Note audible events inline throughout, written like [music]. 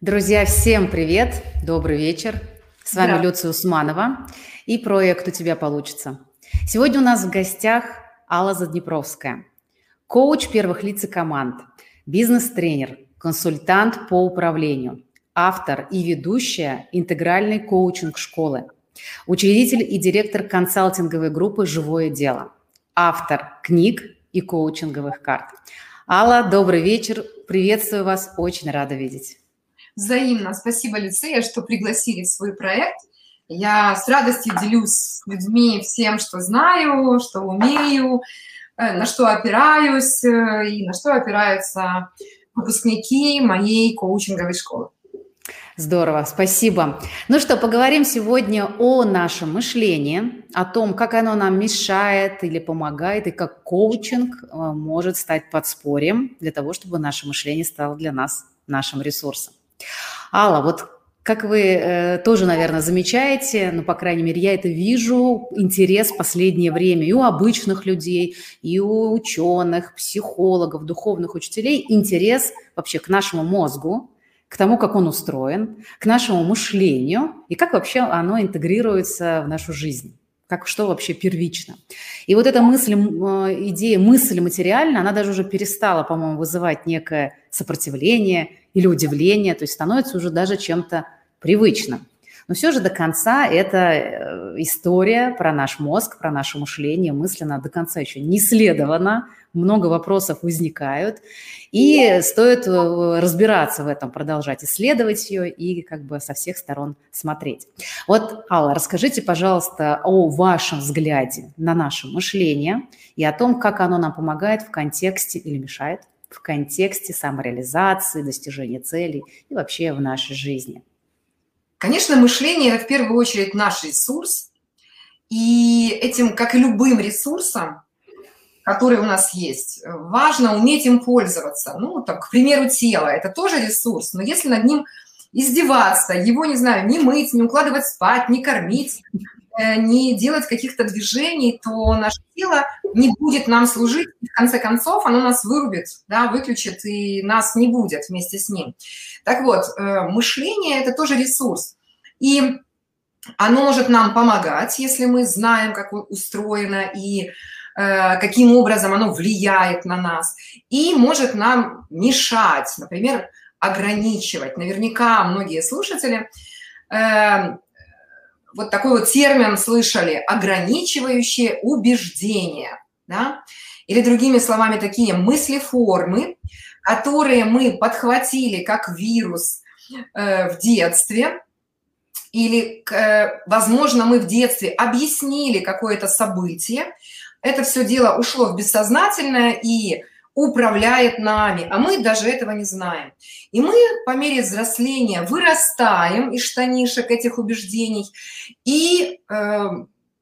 Друзья, всем привет, добрый вечер. С вами Люция Усманова и проект «У тебя получится». Сегодня у нас в гостях Алла Заднепровская, коуч первых лиц и команд, бизнес-тренер, консультант по управлению, автор и ведущая интегральной коучинг-школы, учредитель и директор консалтинговой группы «Живое дело», автор книг и коучинговых карт. Алла, добрый вечер. Приветствую вас. Очень рада видеть. Взаимно. Спасибо, Люция, что пригласили в свой проект. Я с радостью делюсь с людьми всем, что знаю, что умею, э, на что опираюсь э, и на что опираются выпускники моей коучинговой школы. Здорово, спасибо. Ну что, поговорим сегодня о нашем мышлении, о том, как оно нам мешает или помогает, и как коучинг э, может стать подспорьем для того, чтобы наше мышление стало для нас нашим ресурсом. Алла, вот как вы э, тоже, наверное, замечаете, ну, по крайней мере, я это вижу, интерес в последнее время и у обычных людей, и у ученых, психологов, духовных учителей, интерес вообще к нашему мозгу, к тому, как он устроен, к нашему мышлению и как вообще оно интегрируется в нашу жизнь как что вообще первично. И вот эта мысль, э, идея мысль материальная, она даже уже перестала, по-моему, вызывать некое сопротивление или удивление, то есть становится уже даже чем-то привычным. Но все же до конца это э, история про наш мозг, про наше мышление, мысленно до конца еще не исследована, много вопросов возникают, и стоит э, разбираться в этом, продолжать исследовать ее и как бы со всех сторон смотреть. Вот, Алла, расскажите, пожалуйста, о вашем взгляде на наше мышление и о том, как оно нам помогает в контексте или мешает в контексте самореализации, достижения целей и вообще в нашей жизни. Конечно, мышление – в первую очередь наш ресурс, и этим, как и любым ресурсом, который у нас есть, важно уметь им пользоваться. Ну, там, к примеру, тело – это тоже ресурс, но если над ним издеваться, его, не знаю, не мыть, не укладывать спать, не кормить, не делать каких-то движений, то наше тело не будет нам служить, и в конце концов оно нас вырубит, да, выключит, и нас не будет вместе с ним. Так вот, э, мышление – это тоже ресурс. И оно может нам помогать, если мы знаем, как устроено и э, каким образом оно влияет на нас. И может нам мешать, например, ограничивать. Наверняка многие слушатели э, вот такой вот термин слышали – ограничивающие убеждения. Да? Или другими словами, такие мыслеформы, которые мы подхватили как вирус э, в детстве, или, э, возможно, мы в детстве объяснили какое-то событие, это все дело ушло в бессознательное и управляет нами, а мы даже этого не знаем. И мы по мере взросления вырастаем из штанишек этих убеждений, и э,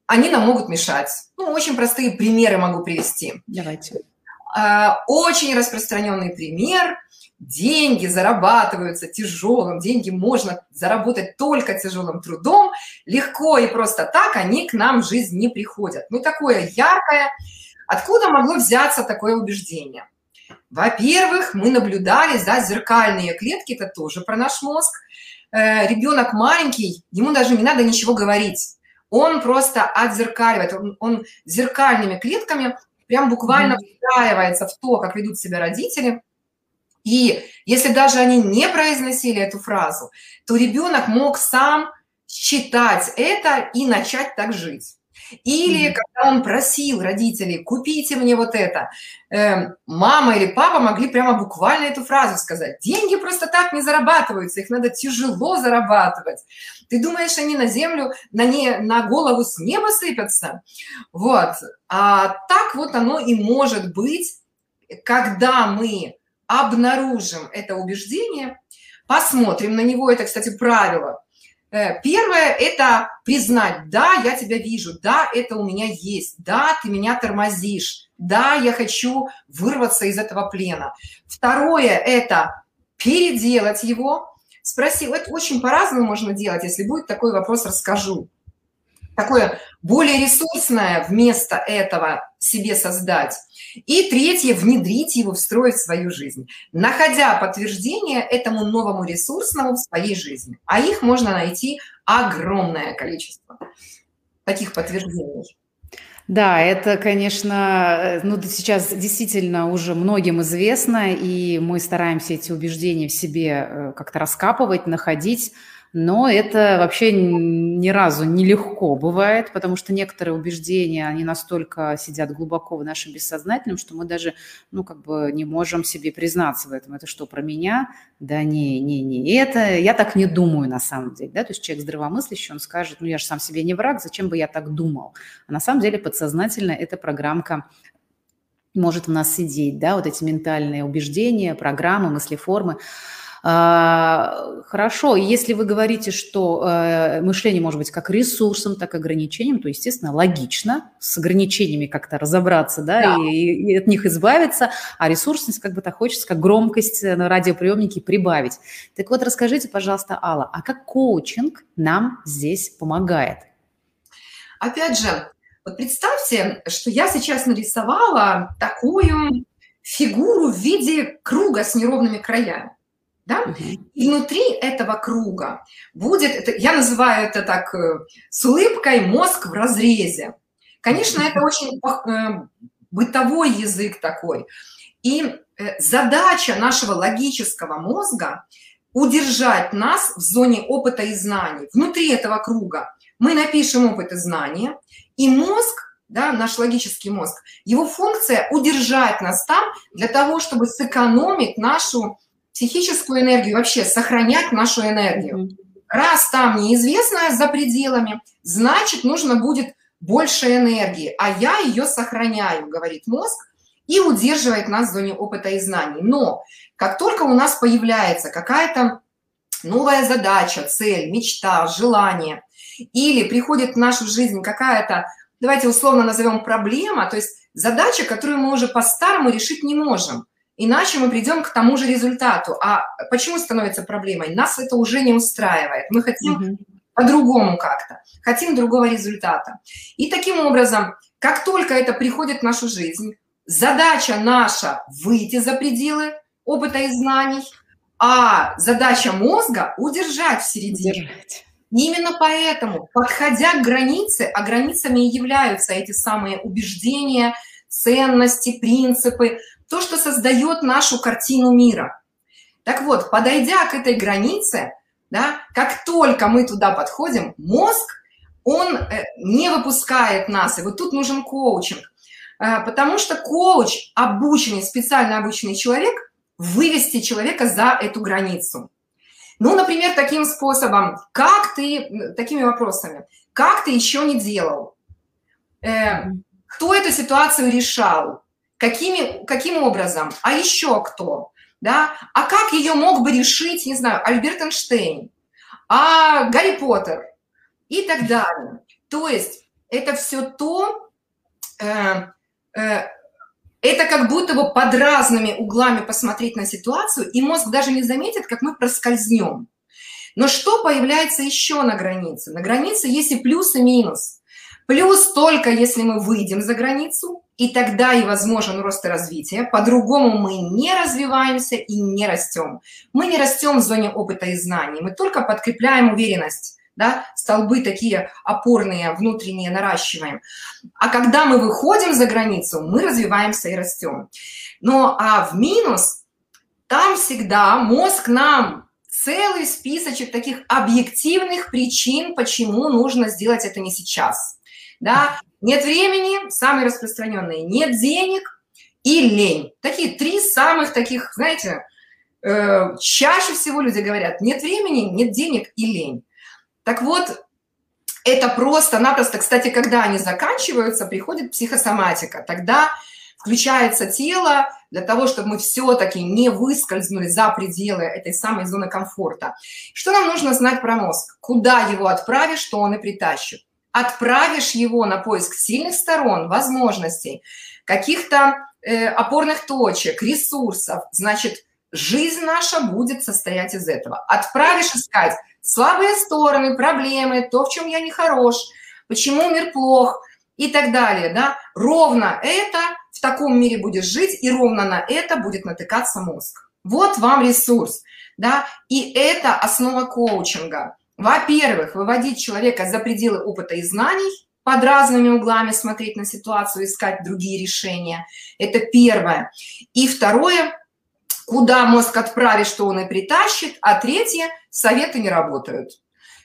они нам могут мешать. Ну, очень простые примеры могу привести. Давайте. А, очень распространенный пример. Деньги зарабатываются тяжелым, деньги можно заработать только тяжелым трудом. Легко и просто так они к нам в жизнь не приходят. Ну, такое яркое. Откуда могло взяться такое убеждение? Во-первых, мы наблюдали, да, зеркальные клетки, это тоже про наш мозг. Э, ребенок маленький, ему даже не надо ничего говорить. Он просто отзеркаливает, он, он зеркальными клетками прям буквально встраивается в то, как ведут себя родители. И если даже они не произносили эту фразу, то ребенок мог сам считать это и начать так жить. Или когда он просил родителей, купите мне вот это, э, мама или папа могли прямо буквально эту фразу сказать. Деньги просто так не зарабатываются, их надо тяжело зарабатывать. Ты думаешь, они на землю, на, не, на голову с неба сыпятся? Вот. А так вот оно и может быть, когда мы обнаружим это убеждение, посмотрим на него, это, кстати, правило – первое – это признать, да, я тебя вижу, да, это у меня есть, да, ты меня тормозишь, да, я хочу вырваться из этого плена. Второе – это переделать его. Спроси, это очень по-разному можно делать, если будет такой вопрос, расскажу. Такое более ресурсное вместо этого себе создать. И третье, внедрить его, встроить в свою жизнь, находя подтверждение этому новому ресурсному в своей жизни. А их можно найти огромное количество таких подтверждений. Да, это, конечно, ну, сейчас действительно уже многим известно, и мы стараемся эти убеждения в себе э, как-то раскапывать, находить, но это вообще ни разу не легко бывает, потому что некоторые убеждения, они настолько сидят глубоко в нашем бессознательном, что мы даже, ну, как бы не можем себе признаться в этом. Это что, про меня? Да не, не, не. это я так не думаю на самом деле, да, то есть человек здравомыслящий, он скажет, ну, я же сам себе не враг, зачем бы я так думал? А на самом деле подсознательно эта программка может в нас сидеть, да, вот эти ментальные убеждения, программы, мыслеформы. А, хорошо, если вы говорите, что э, мышление может быть как ресурсом, так и ограничением, то, естественно, логично с ограничениями как-то разобраться, да, да. И, и от них избавиться, а ресурсность как бы так хочется, как громкость на радиоприемнике прибавить. Так вот, расскажите, пожалуйста, Алла, а как коучинг нам здесь помогает? Опять же, вот представьте, что я сейчас нарисовала такую фигуру в виде круга с неровными краями. Да? И внутри этого круга будет, это, я называю это так, э, с улыбкой мозг в разрезе. Конечно, это очень э, бытовой язык такой. И э, задача нашего логического мозга удержать нас в зоне опыта и знаний. Внутри этого круга мы напишем опыт и знания, и мозг, да, наш логический мозг, его функция удержать нас там для того, чтобы сэкономить нашу психическую энергию, вообще сохранять нашу энергию. Раз там неизвестное за пределами, значит, нужно будет больше энергии, а я ее сохраняю, говорит мозг, и удерживает нас в зоне опыта и знаний. Но как только у нас появляется какая-то новая задача, цель, мечта, желание, или приходит в нашу жизнь какая-то, давайте условно назовем проблема, то есть задача, которую мы уже по-старому решить не можем – Иначе мы придем к тому же результату. А почему становится проблемой? Нас это уже не устраивает. Мы хотим угу. по-другому как-то, хотим другого результата. И таким образом, как только это приходит в нашу жизнь, задача наша выйти за пределы опыта и знаний, а задача мозга удержать в середине. Удержать. Именно поэтому, подходя к границе, а границами и являются эти самые убеждения, ценности, принципы, то, что создает нашу картину мира. Так вот, подойдя к этой границе, да, как только мы туда подходим, мозг, он э, не выпускает нас. И вот тут нужен коучинг. Э, потому что коуч, обученный, специально обученный человек, вывести человека за эту границу. Ну, например, таким способом, как ты, такими вопросами, как ты еще не делал, э, кто эту ситуацию решал, Какими, каким образом? А еще кто? Да? А как ее мог бы решить, не знаю, Альберт Эйнштейн, а Гарри Поттер и так далее. То есть это все то, э, э, это как будто бы под разными углами посмотреть на ситуацию, и мозг даже не заметит, как мы проскользнем. Но что появляется еще на границе? На границе есть и плюс, и минус. Плюс только если мы выйдем за границу, и тогда и возможен рост и развитие. По-другому мы не развиваемся и не растем. Мы не растем в зоне опыта и знаний, мы только подкрепляем уверенность. Да, столбы такие опорные, внутренние наращиваем. А когда мы выходим за границу, мы развиваемся и растем. Но а в минус, там всегда мозг нам целый списочек таких объективных причин, почему нужно сделать это не сейчас. Да? Нет времени, самые распространенные, нет денег и лень. Такие три самых таких, знаете, э, чаще всего люди говорят, нет времени, нет денег и лень. Так вот, это просто-напросто, кстати, когда они заканчиваются, приходит психосоматика. Тогда включается тело для того, чтобы мы все-таки не выскользнули за пределы этой самой зоны комфорта. Что нам нужно знать про мозг? Куда его отправишь, что он и притащит отправишь его на поиск сильных сторон, возможностей, каких-то э, опорных точек, ресурсов, значит, жизнь наша будет состоять из этого. Отправишь искать слабые стороны, проблемы, то, в чем я не хорош, почему мир плох и так далее, да, ровно это в таком мире будешь жить, и ровно на это будет натыкаться мозг. Вот вам ресурс, да, и это основа коучинга. Во-первых, выводить человека за пределы опыта и знаний, под разными углами смотреть на ситуацию, искать другие решения. Это первое. И второе, куда мозг отправит, что он и притащит. А третье, советы не работают.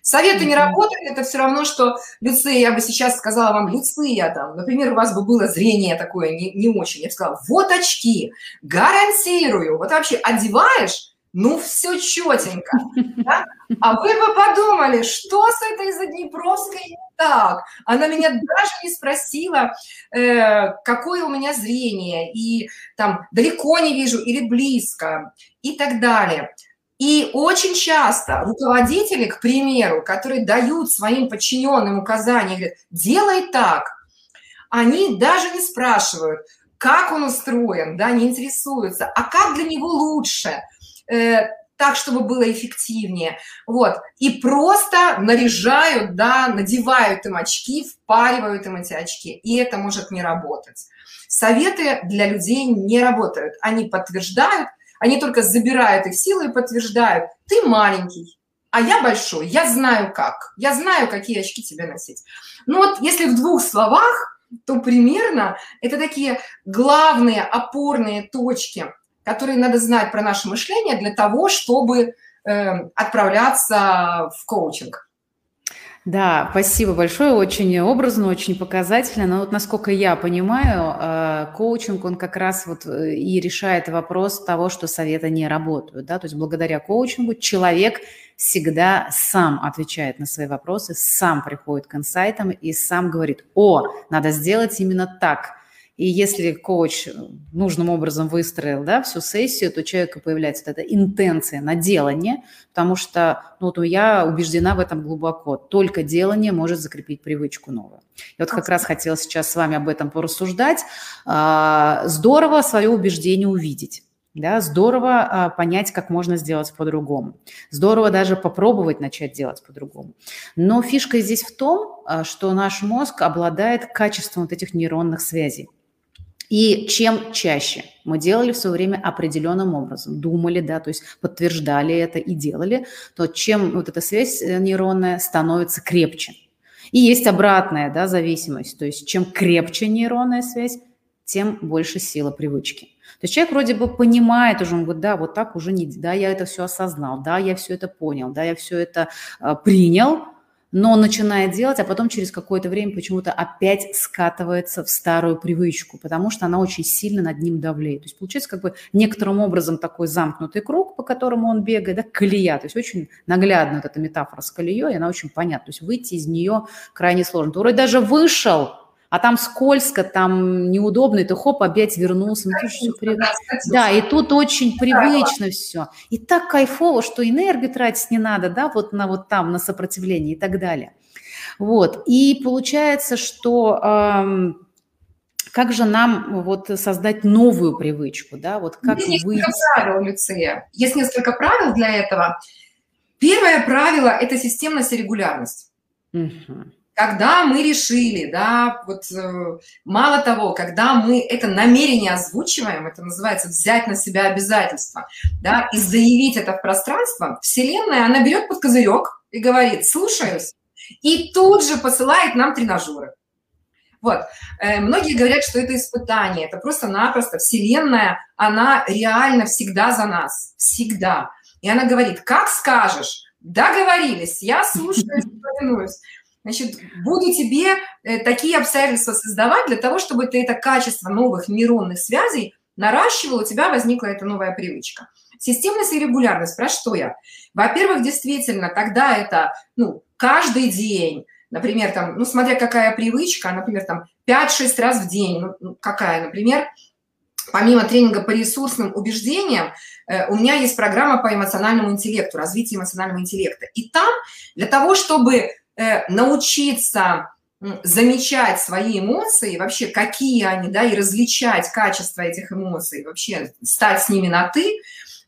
Советы не работают, это все равно, что Люция, я бы сейчас сказала вам, Люция, там, например, у вас бы было зрение такое не, не очень, я бы сказала, вот очки, гарантирую, вот вообще одеваешь, ну все четенько. Да? А вы бы подумали, что с этой Заднепровской не так? Она меня даже не спросила, э, какое у меня зрение, и там далеко не вижу или близко, и так далее. И очень часто руководители, к примеру, которые дают своим подчиненным указания, говорят, делай так, они даже не спрашивают, как он устроен, да, не интересуются, а как для него лучше – э, так, чтобы было эффективнее. Вот. И просто наряжают, да, надевают им очки, впаривают им эти очки. И это может не работать. Советы для людей не работают. Они подтверждают, они только забирают их силу и подтверждают. Ты маленький, а я большой, я знаю как. Я знаю, какие очки тебе носить. Ну вот если в двух словах, то примерно это такие главные опорные точки – которые надо знать про наше мышление для того, чтобы э, отправляться в коучинг. Да, спасибо большое, очень образно, очень показательно. Но вот насколько я понимаю, э, коучинг, он как раз вот э, и решает вопрос того, что советы не работают. Да? То есть благодаря коучингу человек всегда сам отвечает на свои вопросы, сам приходит к инсайтам и сам говорит, о, надо сделать именно так – и если коуч нужным образом выстроил да, всю сессию, то у человека появляется вот эта интенция на делание, потому что ну, вот я убеждена в этом глубоко. Только делание может закрепить привычку новую. И вот как раз хотела сейчас с вами об этом порассуждать. А, здорово свое убеждение увидеть. Да, здорово а, понять, как можно сделать по-другому. Здорово даже попробовать начать делать по-другому. Но фишка здесь в том, а, что наш мозг обладает качеством вот этих нейронных связей. И чем чаще мы делали в свое время определенным образом, думали, да, то есть подтверждали это и делали, то чем вот эта связь э, нейронная становится крепче. И есть обратная да, зависимость, то есть чем крепче нейронная связь, тем больше сила привычки. То есть человек вроде бы понимает уже, он говорит, да, вот так уже не, да, я это все осознал, да, я все это понял, да, я все это э, принял, но начинает делать, а потом через какое-то время почему-то опять скатывается в старую привычку, потому что она очень сильно над ним давлеет. То есть получается как бы некоторым образом такой замкнутый круг, по которому он бегает, да, колея. То есть очень наглядно вот эта метафора с колеей, она очень понятна. То есть выйти из нее крайне сложно. Ты вроде даже вышел, а там скользко, там неудобно, и ты хоп, опять вернулся. Ну, тут при... Да, и тут очень привычно все. И так кайфово, что энергию тратить не надо, да, вот на вот там, на сопротивление и так далее. Вот, и получается, что... Эм, как же нам вот создать новую привычку, да, вот как Есть выйти? несколько правил, Люция. Есть несколько правил для этого. Первое правило – это системность и регулярность. Угу когда мы решили, да, вот э, мало того, когда мы это намерение озвучиваем, это называется взять на себя обязательства, да, и заявить это в пространство, Вселенная, она берет под козырек и говорит, слушаюсь, и тут же посылает нам тренажеры. Вот. Э, многие говорят, что это испытание, это просто-напросто Вселенная, она реально всегда за нас, всегда. И она говорит, как скажешь, договорились, я слушаюсь, [laughs] повинуюсь. Значит, буду тебе э, такие обстоятельства создавать для того, чтобы ты это качество новых нейронных связей наращивал, у тебя возникла эта новая привычка. Системность и регулярность, про что я? Во-первых, действительно, тогда это, ну, каждый день, например, там, ну, смотря какая привычка, например, там, 5-6 раз в день, ну, ну, какая, например, помимо тренинга по ресурсным убеждениям, э, у меня есть программа по эмоциональному интеллекту, развитию эмоционального интеллекта. И там для того, чтобы научиться замечать свои эмоции, вообще какие они, да, и различать качество этих эмоций, вообще стать с ними на «ты»,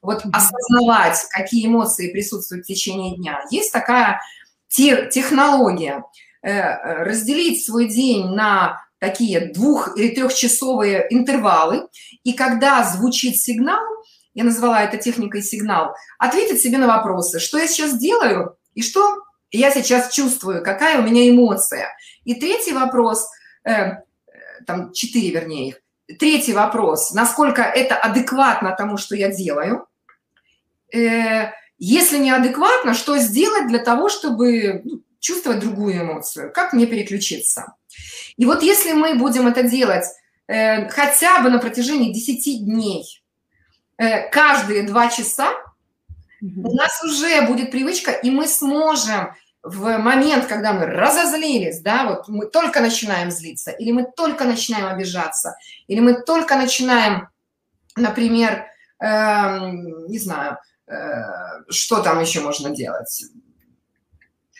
вот осознавать, какие эмоции присутствуют в течение дня. Есть такая технология. разделить свой день на такие двух- или трехчасовые интервалы, и когда звучит сигнал, я назвала это техникой сигнал, ответить себе на вопросы, что я сейчас делаю и что я сейчас чувствую, какая у меня эмоция. И третий вопрос, э, там четыре вернее их, третий вопрос, насколько это адекватно тому, что я делаю. Э, если неадекватно, что сделать для того, чтобы ну, чувствовать другую эмоцию? Как мне переключиться? И вот если мы будем это делать э, хотя бы на протяжении 10 дней, э, каждые два часа, у нас уже будет привычка, и мы сможем в момент, когда мы разозлились, да, вот мы только начинаем злиться, или мы только начинаем обижаться, или мы только начинаем, например, э, не знаю, э, что там еще можно делать?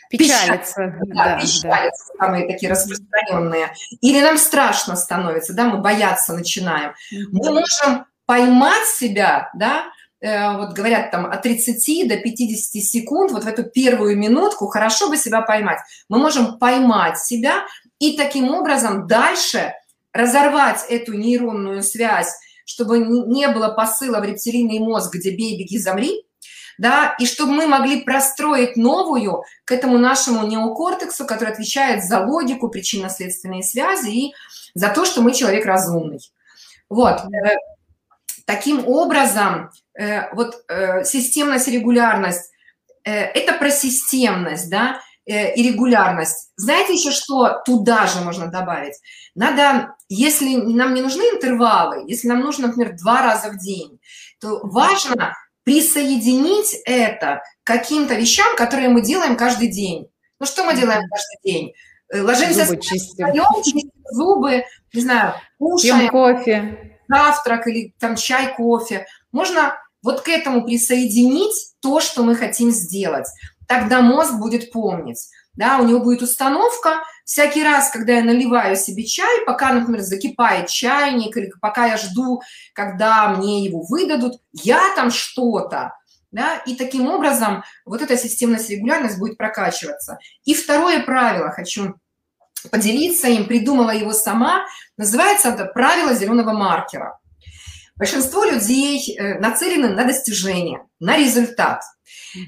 Печалиться. Да, да, печалиться, да. самые такие распространенные. Или нам страшно становится, да, мы бояться начинаем. Мы можем поймать себя, да, вот говорят там от 30 до 50 секунд, вот в эту первую минутку хорошо бы себя поймать. Мы можем поймать себя и таким образом дальше разорвать эту нейронную связь, чтобы не было посыла в рептилийный мозг, где бей, беги, замри, да, и чтобы мы могли простроить новую к этому нашему неокортексу, который отвечает за логику, причинно-следственные связи и за то, что мы человек разумный. Вот. Э, таким образом, э, вот э, системность регулярность – это про системность, да, и регулярность. Знаете еще, что туда же можно добавить? Надо, если нам не нужны интервалы, если нам нужно, например, два раза в день, то важно присоединить это к каким-то вещам, которые мы делаем каждый день. Ну что мы делаем каждый день? Э, ложимся зубы чистим. чистим зубы, не знаю, кушаем. Пьем кофе. Завтрак или там чай, кофе. Можно вот к этому присоединить то, что мы хотим сделать. Тогда мозг будет помнить. Да, у него будет установка, всякий раз, когда я наливаю себе чай, пока, например, закипает чайник, или пока я жду, когда мне его выдадут, я там что-то, да, и таким образом вот эта системность регулярность будет прокачиваться. И второе правило хочу поделиться им, придумала его сама, называется это правило зеленого маркера. Большинство людей э, нацелены на достижение, на результат.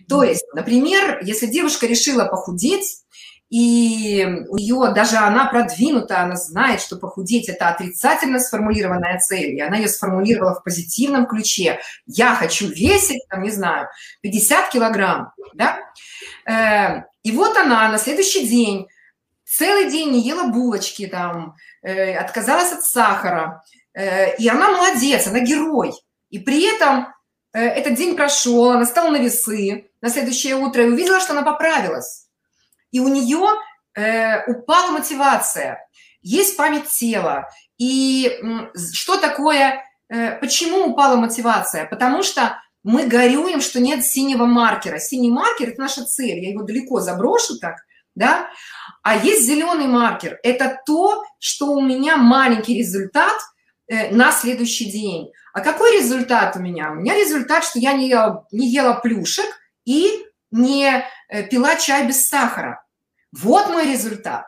То есть, например, если девушка решила похудеть, и у нее даже она продвинута, она знает, что похудеть – это отрицательно сформулированная цель, и она ее сформулировала в позитивном ключе. Я хочу весить, там, не знаю, 50 килограмм, да? Э, и вот она на следующий день целый день не ела булочки, там, э, отказалась от сахара, и она молодец, она герой. И при этом этот день прошел, она стала на весы на следующее утро и увидела, что она поправилась и у нее э, упала мотивация, есть память тела. И что такое, э, почему упала мотивация? Потому что мы горюем, что нет синего маркера. Синий маркер – это наша цель, я его далеко заброшу так, да? А есть зеленый маркер – это то, что у меня маленький результат э, на следующий день. А какой результат у меня? У меня результат, что я не ела, не ела плюшек и не э, пила чай без сахара. Вот мой результат.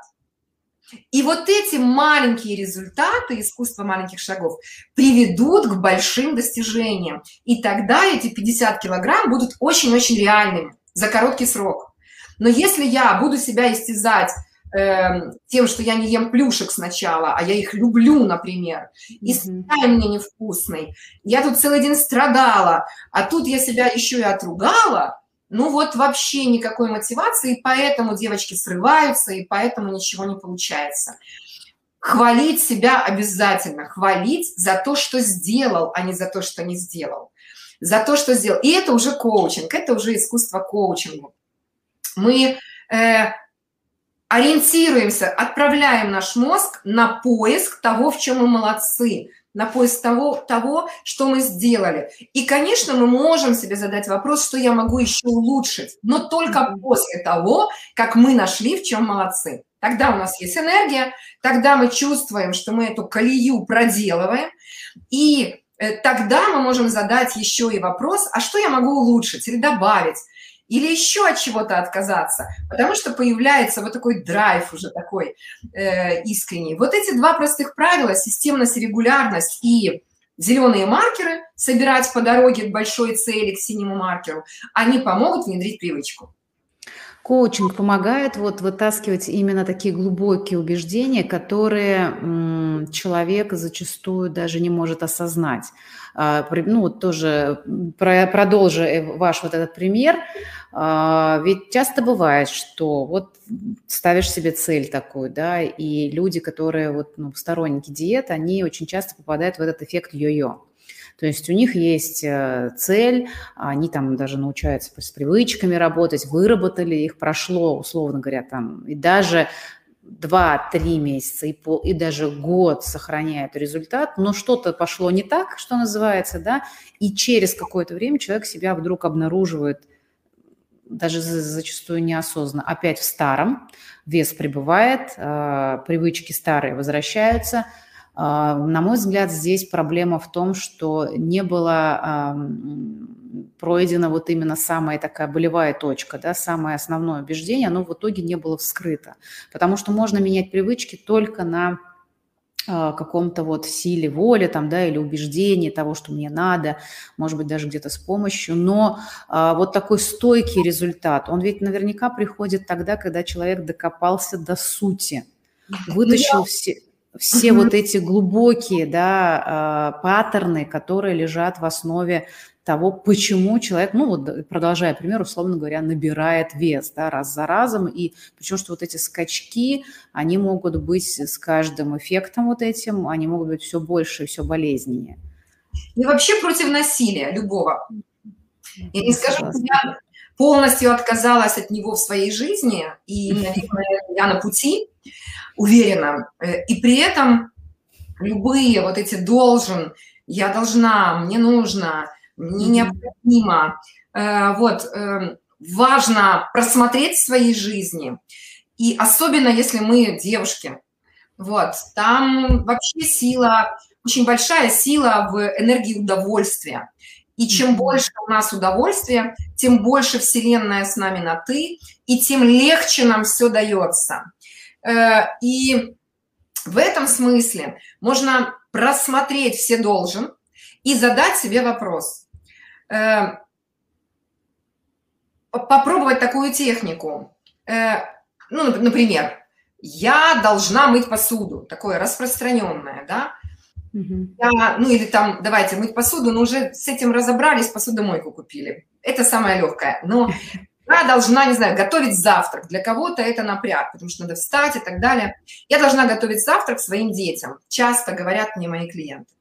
И вот эти маленькие результаты искусства маленьких шагов приведут к большим достижениям. И тогда эти 50 килограмм будут очень-очень реальными за короткий срок. Но если я буду себя истязать э, тем, что я не ем плюшек сначала, а я их люблю, например, и чай мне невкусный, я тут целый день страдала, а тут я себя еще и отругала, ну вот вообще никакой мотивации, и поэтому девочки срываются, и поэтому ничего не получается. Хвалить себя обязательно, хвалить за то, что сделал, а не за то, что не сделал. За то, что сделал. И это уже коучинг, это уже искусство коучинга. Мы э, ориентируемся, отправляем наш мозг на поиск того, в чем мы молодцы, на поиск того, того, что мы сделали. И, конечно, мы можем себе задать вопрос, что я могу еще улучшить, но только после того, как мы нашли, в чем молодцы. Тогда у нас есть энергия, тогда мы чувствуем, что мы эту колею проделываем, и э, тогда мы можем задать еще и вопрос, а что я могу улучшить или добавить, или еще от чего-то отказаться, потому что появляется вот такой драйв уже такой э, искренний. Вот эти два простых правила, системность, регулярность и зеленые маркеры, собирать по дороге к большой цели, к синему маркеру, они помогут внедрить привычку. Коучинг помогает вот вытаскивать именно такие глубокие убеждения, которые человек зачастую даже не может осознать. А, ну, вот тоже про, продолжу э, ваш вот этот пример. А, ведь часто бывает, что вот ставишь себе цель такую, да, и люди, которые вот ну, сторонники диет, они очень часто попадают в этот эффект йо-йо. То есть у них есть э, цель, они там даже научаются с привычками работать, выработали их, прошло, условно говоря, там, и даже 2-3 месяца и, пол, и даже год сохраняет результат, но что-то пошло не так, что называется, да, и через какое-то время человек себя вдруг обнаруживает даже зачастую неосознанно, опять в старом, вес прибывает, э, привычки старые возвращаются – на мой взгляд, здесь проблема в том, что не было пройдена вот именно самая такая болевая точка, да, самое основное убеждение, оно в итоге не было вскрыто. Потому что можно менять привычки только на а, каком-то вот силе воли там, да, или убеждении того, что мне надо, может быть, даже где-то с помощью, но а, вот такой стойкий результат, он ведь наверняка приходит тогда, когда человек докопался до сути, ну, вытащил все, все вот эти глубокие да, а, паттерны, которые лежат в основе того, почему человек, ну вот продолжая пример, условно говоря, набирает вес да, раз за разом, и причем что вот эти скачки, они могут быть с каждым эффектом вот этим, они могут быть все больше и все болезненнее. И вообще против насилия любого. Я не скажу, что я полностью отказалась от него в своей жизни, и, [laughs] наверное, я на пути, уверена. Э, и при этом любые вот эти должен, я должна, мне нужно, мне необходимо, э, вот, э, важно просмотреть в своей жизни, и особенно если мы девушки, вот, там вообще сила, очень большая сила в энергии удовольствия. И чем больше у нас удовольствия, тем больше Вселенная с нами на «ты», и тем легче нам все дается. Э, и в этом смысле можно просмотреть все должен и задать себе вопрос. Э, попробовать такую технику. Э, ну, например, я должна мыть посуду, такое распространенное, да, я, ну или там, давайте мыть посуду, но уже с этим разобрались, посудомойку купили. Это самое легкое. Но я должна, не знаю, готовить завтрак. Для кого-то это напряг, потому что надо встать и так далее. Я должна готовить завтрак своим детям. Часто говорят мне мои клиенты.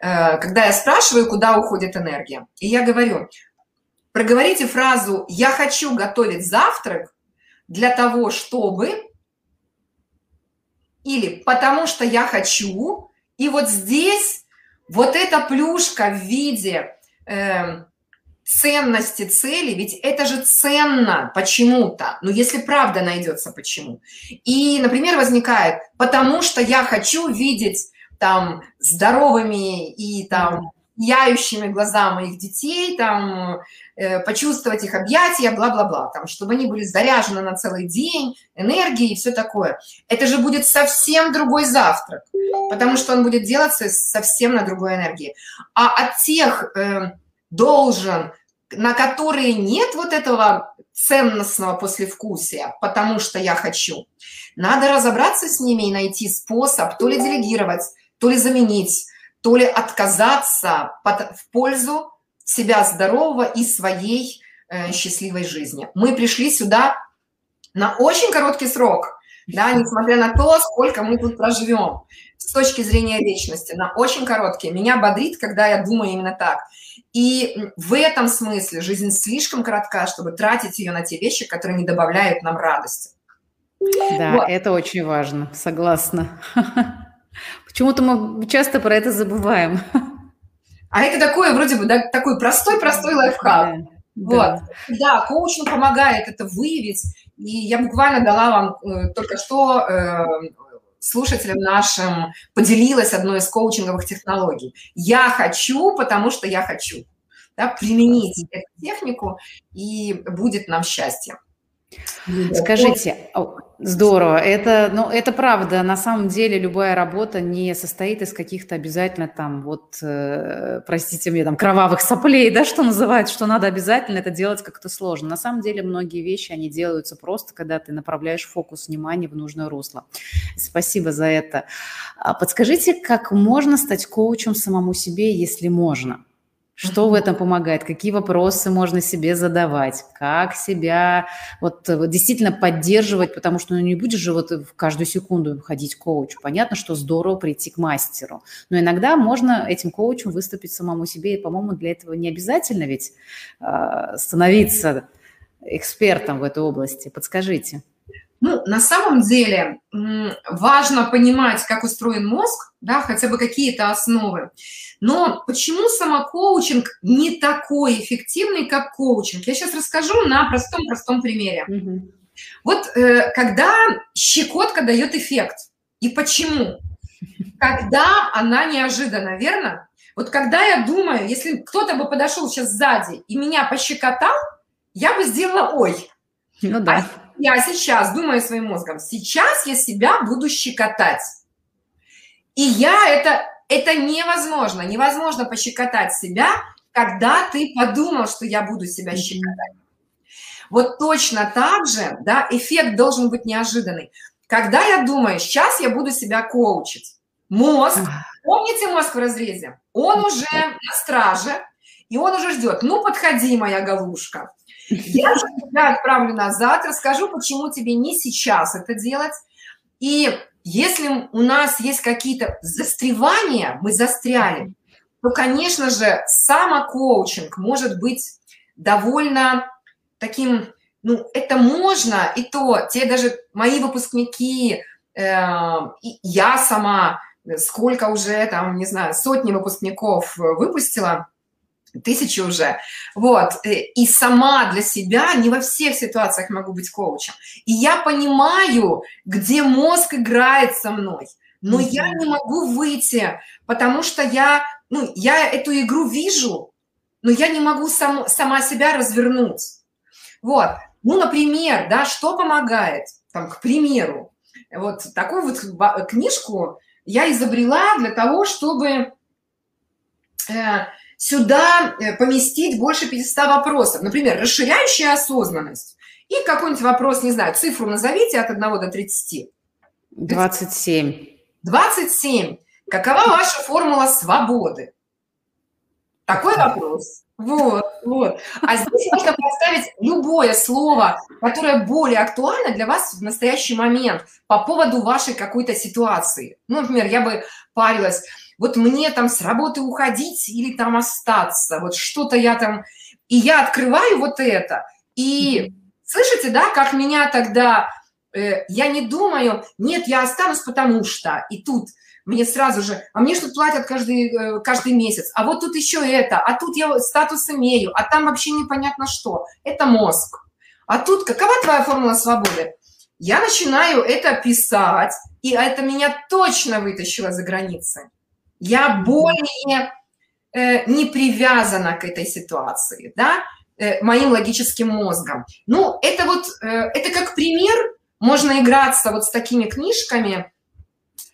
Э, когда я спрашиваю, куда уходит энергия. И я говорю, проговорите фразу «я хочу готовить завтрак для того, чтобы…» или «потому что я хочу…» И вот здесь вот эта плюшка в виде э, ценности цели, ведь это же ценно почему-то, ну если правда найдется почему. И, например, возникает, потому что я хочу видеть там здоровыми и там яющими глаза моих детей, там, э, почувствовать их объятия, бла-бла-бла, там, чтобы они были заряжены на целый день, энергией и все такое. Это же будет совсем другой завтрак, потому что он будет делаться совсем на другой энергии. А от тех э, должен, на которые нет вот этого ценностного послевкусия, потому что я хочу, надо разобраться с ними и найти способ то ли делегировать, то ли заменить, то ли отказаться в пользу себя здорового и своей э, счастливой жизни. Мы пришли сюда на очень короткий срок, да, несмотря на то, сколько мы тут проживем с точки зрения вечности, на очень короткий. Меня бодрит, когда я думаю именно так. И в этом смысле жизнь слишком коротка, чтобы тратить ее на те вещи, которые не добавляют нам радости. Да, вот. это очень важно, согласна. Почему-то мы часто про это забываем. А это такое, вроде бы, да, такой простой-простой лайфхак. Да, вот. Да. да, коучинг помогает это выявить. И я буквально дала вам э, только что э, слушателям нашим поделилась одной из коучинговых технологий. Я хочу, потому что я хочу. да, применить эту технику, и будет нам счастье. Скажите, здорово, это, ну, это правда, на самом деле любая работа не состоит из каких-то обязательно там, вот, э, простите мне, там, кровавых соплей, да, что называют, что надо обязательно это делать как-то сложно. На самом деле многие вещи, они делаются просто, когда ты направляешь фокус внимания в нужное русло. Спасибо за это. А подскажите, как можно стать коучем самому себе, если можно? Что в этом помогает? Какие вопросы можно себе задавать? Как себя вот, действительно поддерживать? Потому что ну, не будешь же вот в каждую секунду ходить к коучу. Понятно, что здорово прийти к мастеру. Но иногда можно этим коучем выступить самому себе. И, по-моему, для этого не обязательно ведь э, становиться экспертом в этой области. Подскажите. Ну, на самом деле важно понимать, как устроен мозг, да, хотя бы какие-то основы. Но почему самокоучинг не такой эффективный, как коучинг? Я сейчас расскажу на простом-простом примере. Угу. Вот э, когда щекотка дает эффект, и почему? Когда она неожиданна, верно? Вот когда я думаю, если кто-то бы подошел сейчас сзади и меня пощекотал, я бы сделала «ой». Ну да. А я сейчас думаю своим мозгом, сейчас я себя буду щекотать. И я это, это невозможно, невозможно пощекотать себя, когда ты подумал, что я буду себя щекотать. Вот точно так же, да, эффект должен быть неожиданный. Когда я думаю, сейчас я буду себя коучить, мозг, помните мозг в разрезе? Он уже на страже, и он уже ждет. Ну, подходи, моя голушка. Я же тебя отправлю назад, расскажу, почему тебе не сейчас это делать. И если у нас есть какие-то застревания, мы застряли, то, конечно же, самокоучинг может быть довольно таким, ну, это можно, и то, те даже мои выпускники, э, я сама, сколько уже там, не знаю, сотни выпускников выпустила – тысячи уже. Вот. Э, и сама для себя не во всех ситуациях могу быть коучем. И я понимаю, где мозг играет со мной. Но mm-hmm. я не могу выйти, потому что я, ну, я эту игру вижу, но я не могу сам, сама себя развернуть. Вот. Ну, например, да, что помогает? Там, к примеру, вот такую вот книжку я изобрела для того, чтобы э, сюда э, поместить больше 500 вопросов. Например, расширяющая осознанность. И какой-нибудь вопрос, не знаю, цифру назовите от 1 до 30. 27. 27. Какова ваша формула свободы? Такой вопрос. Вот, вот. А здесь можно поставить любое слово, которое более актуально для вас в настоящий момент по поводу вашей какой-то ситуации. Ну, например, я бы парилась, вот мне там с работы уходить или там остаться, вот что-то я там... И я открываю вот это, и слышите, да, как меня тогда... Э, я не думаю, нет, я останусь потому что, и тут мне сразу же, а мне что платят каждый, э, каждый месяц, а вот тут еще это, а тут я статус имею, а там вообще непонятно что. Это мозг. А тут какова твоя формула свободы? Я начинаю это писать, и это меня точно вытащило за границы я более э, не привязана к этой ситуации, да, э, моим логическим мозгом. Ну, это вот, э, это как пример, можно играться вот с такими книжками,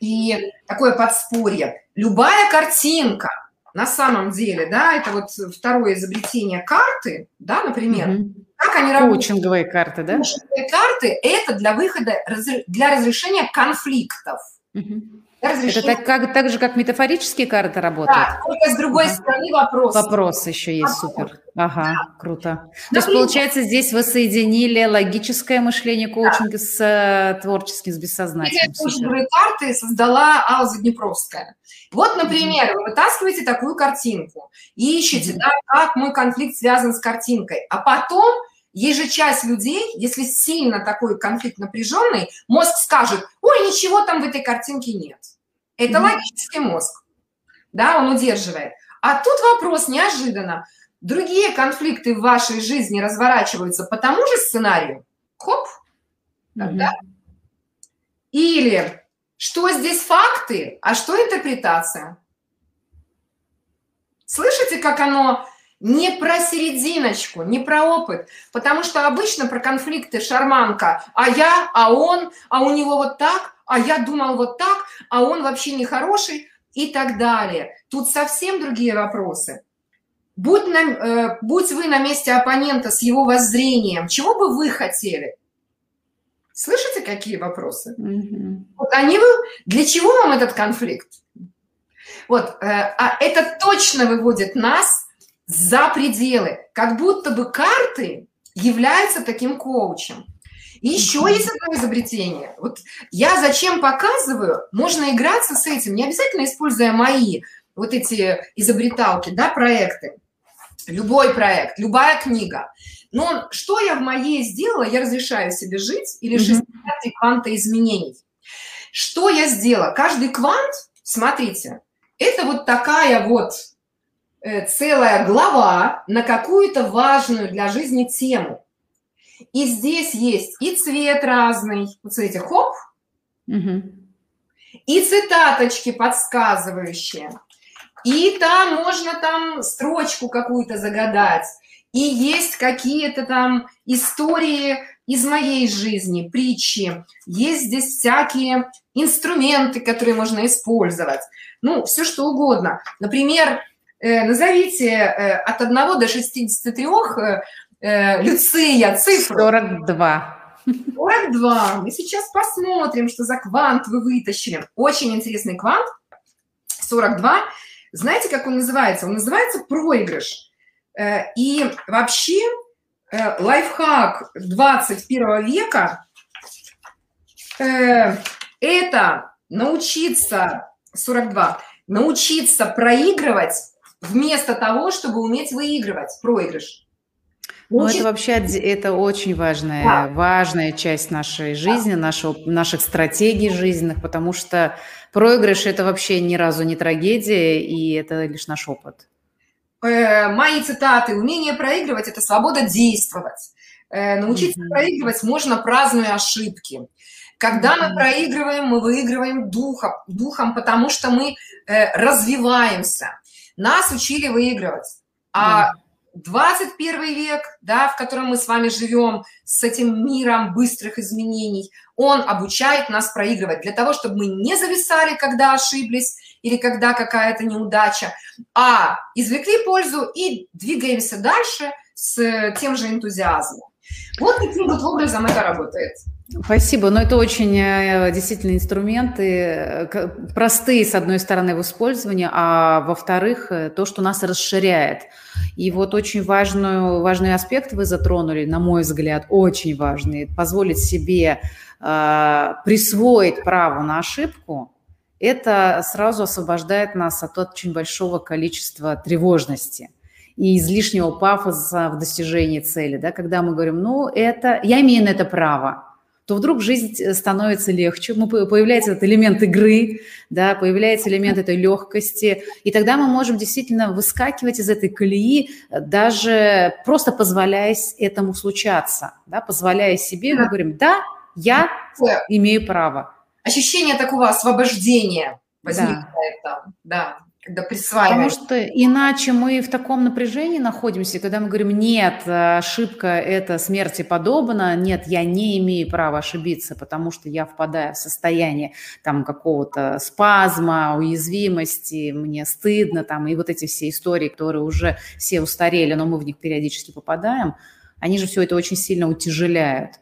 и такое подспорье. Любая картинка, на самом деле, да, это вот второе изобретение карты, да, например, mm-hmm. как они работают. Коучинговые карты, да? Коучинговые карты – это для выхода, для разрешения конфликтов. Mm-hmm. Это так, как, так же, как метафорические карты работают? Да, только с другой ага. стороны вопрос. Вопрос еще есть, вопрос. супер. Ага, да. круто. То есть, получается, здесь вы соединили логическое мышление коучинга да. с э, творческим, с бессознательным. Эти коучинговые карты создала Алла Заднепровская. Вот, например, вы вытаскиваете такую картинку и ищете, да, как мой конфликт связан с картинкой, а потом есть же часть людей, если сильно такой конфликт напряженный, мозг скажет, ой, ничего там в этой картинке нет. Это mm-hmm. логический мозг, да, он удерживает. А тут вопрос неожиданно. Другие конфликты в вашей жизни разворачиваются по тому же сценарию. Хоп, тогда. Mm-hmm. Или что здесь факты, а что интерпретация? Слышите, как оно не про серединочку, не про опыт, потому что обычно про конфликты шарманка, а я, а он, а у него вот так, а я думал вот так, а он вообще не хороший и так далее. Тут совсем другие вопросы. Будь, на, э, будь вы на месте оппонента с его воззрением, чего бы вы хотели? Слышите, какие вопросы? Mm-hmm. Вот они вы... Для чего вам этот конфликт? Вот, э, а это точно выводит нас за пределы, как будто бы карты являются таким коучем. И еще есть одно изобретение. Вот я зачем показываю, можно играться с этим, не обязательно используя мои вот эти изобреталки, да, проекты. Любой проект, любая книга. Но что я в моей сделала, я разрешаю себе жить, или 60 mm-hmm. кванта изменений. Что я сделала? Каждый квант, смотрите, это вот такая вот э, целая глава на какую-то важную для жизни тему. И здесь есть и цвет разный, вот смотрите, хоп, угу. и цитаточки подсказывающие, и там можно там строчку какую-то загадать, и есть какие-то там истории из моей жизни, притчи, есть здесь всякие инструменты, которые можно использовать, ну, все что угодно. Например, э, назовите э, от 1 до 63 э, Люция, цифру. 42. 42. Мы сейчас посмотрим, что за квант вы вытащили. Очень интересный квант. 42. Знаете, как он называется? Он называется проигрыш. Э, и вообще э, лайфхак 21 века э, это научиться, 42, научиться проигрывать вместо того, чтобы уметь выигрывать, проигрыш. Ну, это вообще это очень важная, да. важная часть нашей жизни, да. нашего, наших стратегий жизненных, потому что проигрыш – это вообще ни разу не трагедия, и это лишь наш опыт. Э, мои цитаты. Умение проигрывать – это свобода действовать. Э, научиться mm-hmm. проигрывать можно, празднуя ошибки. Когда мы проигрываем, мы выигрываем духом, духом потому что мы э, развиваемся. Нас учили выигрывать. А mm-hmm 21 век, да, в котором мы с вами живем, с этим миром быстрых изменений, он обучает нас проигрывать для того, чтобы мы не зависали, когда ошиблись или когда какая-то неудача, а извлекли пользу и двигаемся дальше с тем же энтузиазмом. Вот таким вот образом это работает. Спасибо, но это очень э, действительно инструменты, э, простые, с одной стороны, в использовании, а во-вторых, э, то, что нас расширяет. И вот очень важную, важный аспект вы затронули, на мой взгляд, очень важный. Позволить себе э, присвоить право на ошибку, это сразу освобождает нас от очень большого количества тревожности и излишнего пафоса в достижении цели. Да? Когда мы говорим, ну, это, я имею на это право, то вдруг жизнь э, становится легче, появляется этот элемент игры, да, появляется элемент этой легкости, и тогда мы можем действительно выскакивать из этой колеи, э, даже просто позволяя этому случаться, да, позволяя себе, мы говорим, да, я имею право. Ощущение такого освобождения возникает да. там, да когда присваиваем. Потому что иначе мы в таком напряжении находимся, когда мы говорим, нет, ошибка – это смерти подобно, нет, я не имею права ошибиться, потому что я впадаю в состояние там какого-то спазма, уязвимости, мне стыдно, там, и вот эти все истории, которые уже все устарели, но мы в них периодически попадаем, они же все это очень сильно утяжеляют.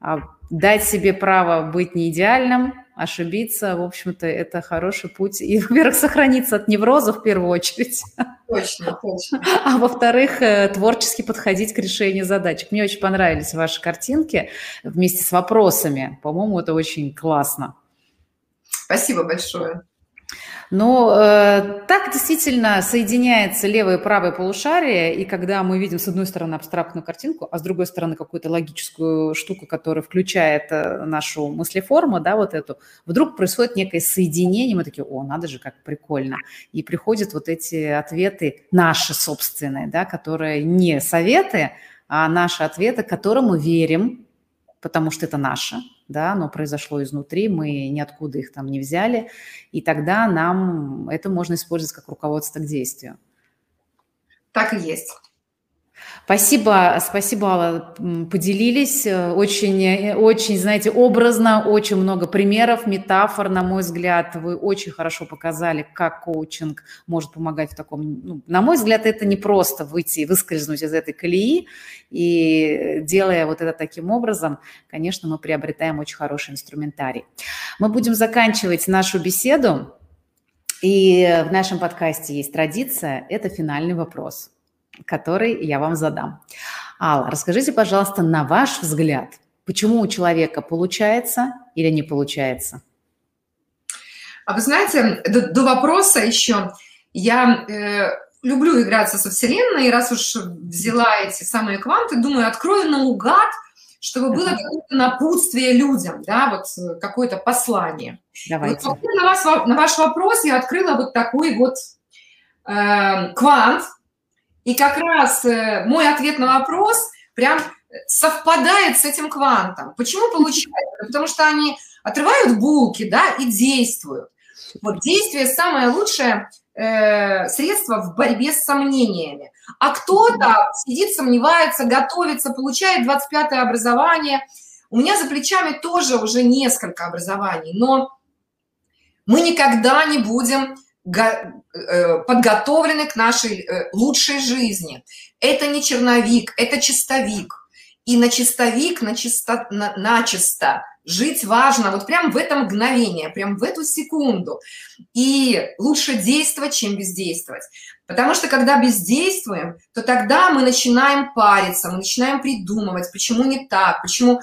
А дать себе право быть не идеальным – ошибиться, в общем-то, это хороший путь. И, [laughs] во-первых, сохраниться от невроза в первую очередь. Точно, точно. [laughs] А во-вторых, э, творчески подходить к решению задач. Мне очень понравились ваши картинки вместе с вопросами. По-моему, это очень классно. Спасибо большое. Но э, так действительно соединяется левое и правое полушарие, и когда мы видим с одной стороны абстрактную картинку, а с другой стороны какую-то логическую штуку, которая включает э, нашу мыслеформу, да, вот эту, вдруг происходит некое соединение, мы такие, о, надо же, как прикольно. И приходят вот эти ответы наши собственные, да, которые не советы, а наши ответы, которым мы верим, потому что это наше, да, оно произошло изнутри, мы ниоткуда их там не взяли, и тогда нам это можно использовать как руководство к действию. Так и есть. Спасибо, спасибо, Алла, поделились. Очень, очень, знаете, образно, очень много примеров, метафор, на мой взгляд. Вы очень хорошо показали, как коучинг может помогать в таком... Ну, на мой взгляд, это не просто выйти, выскользнуть из этой колеи. И делая вот это таким образом, конечно, мы приобретаем очень хороший инструментарий. Мы будем заканчивать нашу беседу. И в нашем подкасте есть традиция, это финальный вопрос – который я вам задам. Алла, расскажите, пожалуйста, на ваш взгляд, почему у человека получается или не получается? А вы знаете, до, до вопроса еще я э, люблю играться со Вселенной, и раз уж взяла эти самые кванты, думаю, открою наугад, чтобы было какое-то напутствие людям, да, вот э, какое-то послание. Давайте. Вот, на, вас, на ваш вопрос я открыла вот такой вот э, квант, и как раз э, мой ответ на вопрос прям совпадает с этим квантом. Почему [laughs] получается? Потому что они отрывают булки, да, и действуют. Вот действие самое лучшее э, средство в борьбе с сомнениями. А кто-то сидит, сомневается, готовится, получает 25-е образование. У меня за плечами тоже уже несколько образований, но мы никогда не будем Э, подготовлены к нашей э, лучшей жизни. Это не черновик, это чистовик. И на чистовик, на чисто, на, начисто жить важно, вот прям в это мгновение, прям в эту секунду. И лучше действовать, чем бездействовать. Потому что когда бездействуем, то тогда мы начинаем париться, мы начинаем придумывать, почему не так, почему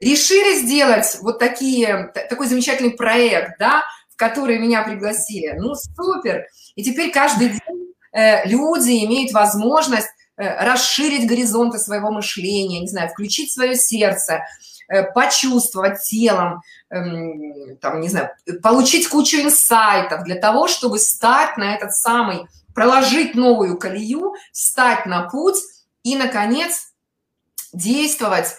решили сделать вот такие, такой замечательный проект, да, которые меня пригласили. Ну, супер! И теперь каждый день э, люди имеют возможность э, расширить горизонты своего мышления, не знаю, включить свое сердце, э, почувствовать телом, эм, там, не знаю, получить кучу инсайтов для того, чтобы стать на этот самый, проложить новую колею, встать на путь и, наконец, действовать,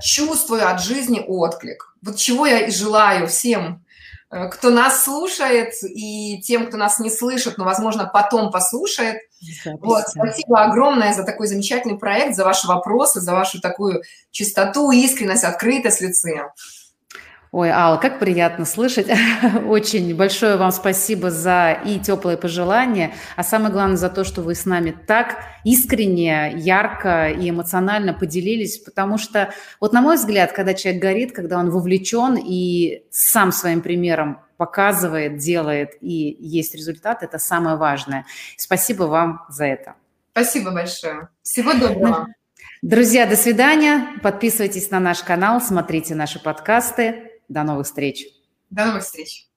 чувствуя от жизни отклик. Вот чего я и желаю всем Э, кто нас слушает, и тем, кто нас не слышит, но, возможно, потом послушает. Вот, спасибо огромное за такой замечательный проект, за ваши вопросы, за вашу такую чистоту, искренность, открытость лица. Ой, Алла, как приятно слышать. [laughs] Очень большое вам спасибо за и теплые пожелания, а самое главное за то, что вы с нами так искренне, ярко и эмоционально поделились, потому что, вот на мой взгляд, когда человек горит, когда он вовлечен и сам своим примером показывает, делает и есть результат, это самое важное. Спасибо вам за это. Спасибо большое. Всего доброго. Друзья, до свидания. Подписывайтесь на наш канал, смотрите наши подкасты. До новых встреч. До новых встреч.